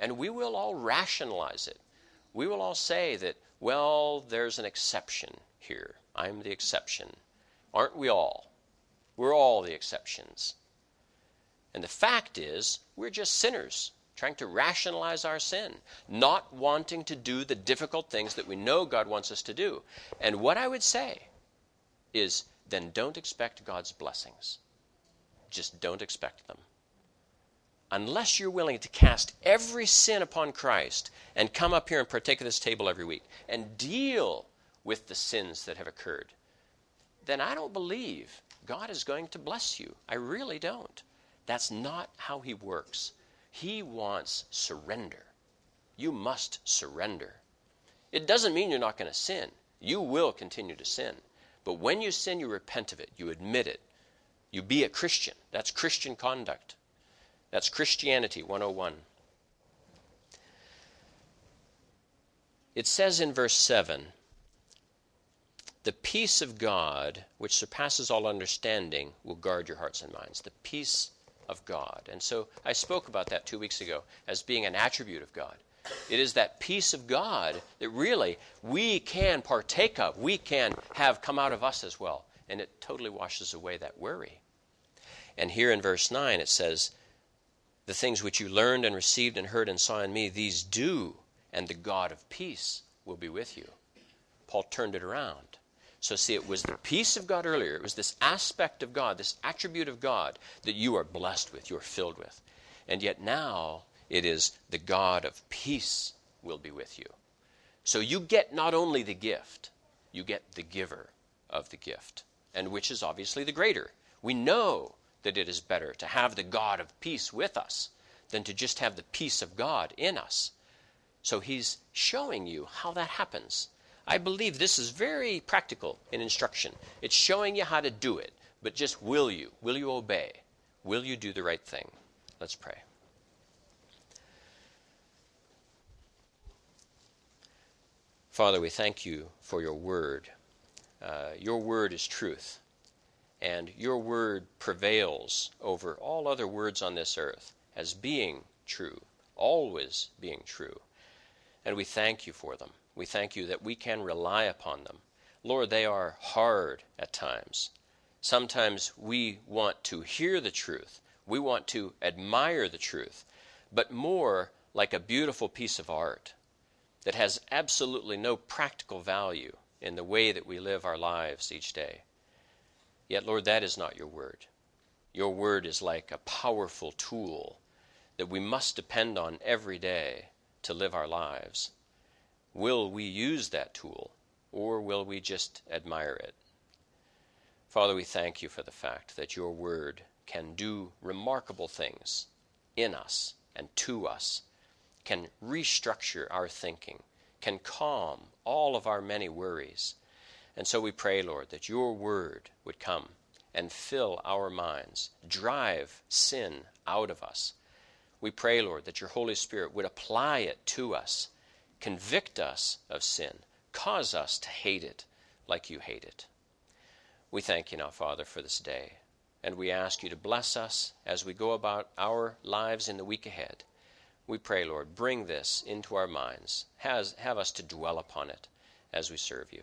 S1: And we will all rationalize it. We will all say that, well, there's an exception here. I'm the exception. Aren't we all? We're all the exceptions. And the fact is, we're just sinners trying to rationalize our sin, not wanting to do the difficult things that we know God wants us to do. And what I would say is then don't expect God's blessings. Just don't expect them. Unless you're willing to cast every sin upon Christ and come up here and partake of this table every week and deal with the sins that have occurred, then I don't believe God is going to bless you. I really don't. That's not how He works. He wants surrender. You must surrender. It doesn't mean you're not going to sin. You will continue to sin. But when you sin, you repent of it, you admit it. You be a Christian. That's Christian conduct. That's Christianity 101. It says in verse 7 the peace of God, which surpasses all understanding, will guard your hearts and minds. The peace of God. And so I spoke about that two weeks ago as being an attribute of God. It is that peace of God that really we can partake of, we can have come out of us as well. And it totally washes away that worry. And here in verse 9 it says, The things which you learned and received and heard and saw in me, these do, and the God of peace will be with you. Paul turned it around. So, see, it was the peace of God earlier. It was this aspect of God, this attribute of God that you are blessed with, you are filled with. And yet now it is the God of peace will be with you. So you get not only the gift, you get the giver of the gift, and which is obviously the greater. We know that it is better to have the God of peace with us than to just have the peace of God in us. So he's showing you how that happens. I believe this is very practical in instruction. It's showing you how to do it, but just will you? Will you obey? Will you do the right thing? Let's pray. Father, we thank you for your word. Uh, your word is truth, and your word prevails over all other words on this earth as being true, always being true. And we thank you for them. We thank you that we can rely upon them. Lord, they are hard at times. Sometimes we want to hear the truth, we want to admire the truth, but more like a beautiful piece of art that has absolutely no practical value in the way that we live our lives each day. Yet, Lord, that is not your word. Your word is like a powerful tool that we must depend on every day to live our lives. Will we use that tool, or will we just admire it? Father, we thank you for the fact that your word can do remarkable things in us and to us, can restructure our thinking, can calm all of our many worries. And so we pray, Lord, that your word would come and fill our minds, drive sin out of us. We pray, Lord, that your Holy Spirit would apply it to us, convict us of sin, cause us to hate it like you hate it. We thank you now, Father, for this day, and we ask you to bless us as we go about our lives in the week ahead. We pray, Lord, bring this into our minds. Has, have us to dwell upon it as we serve you.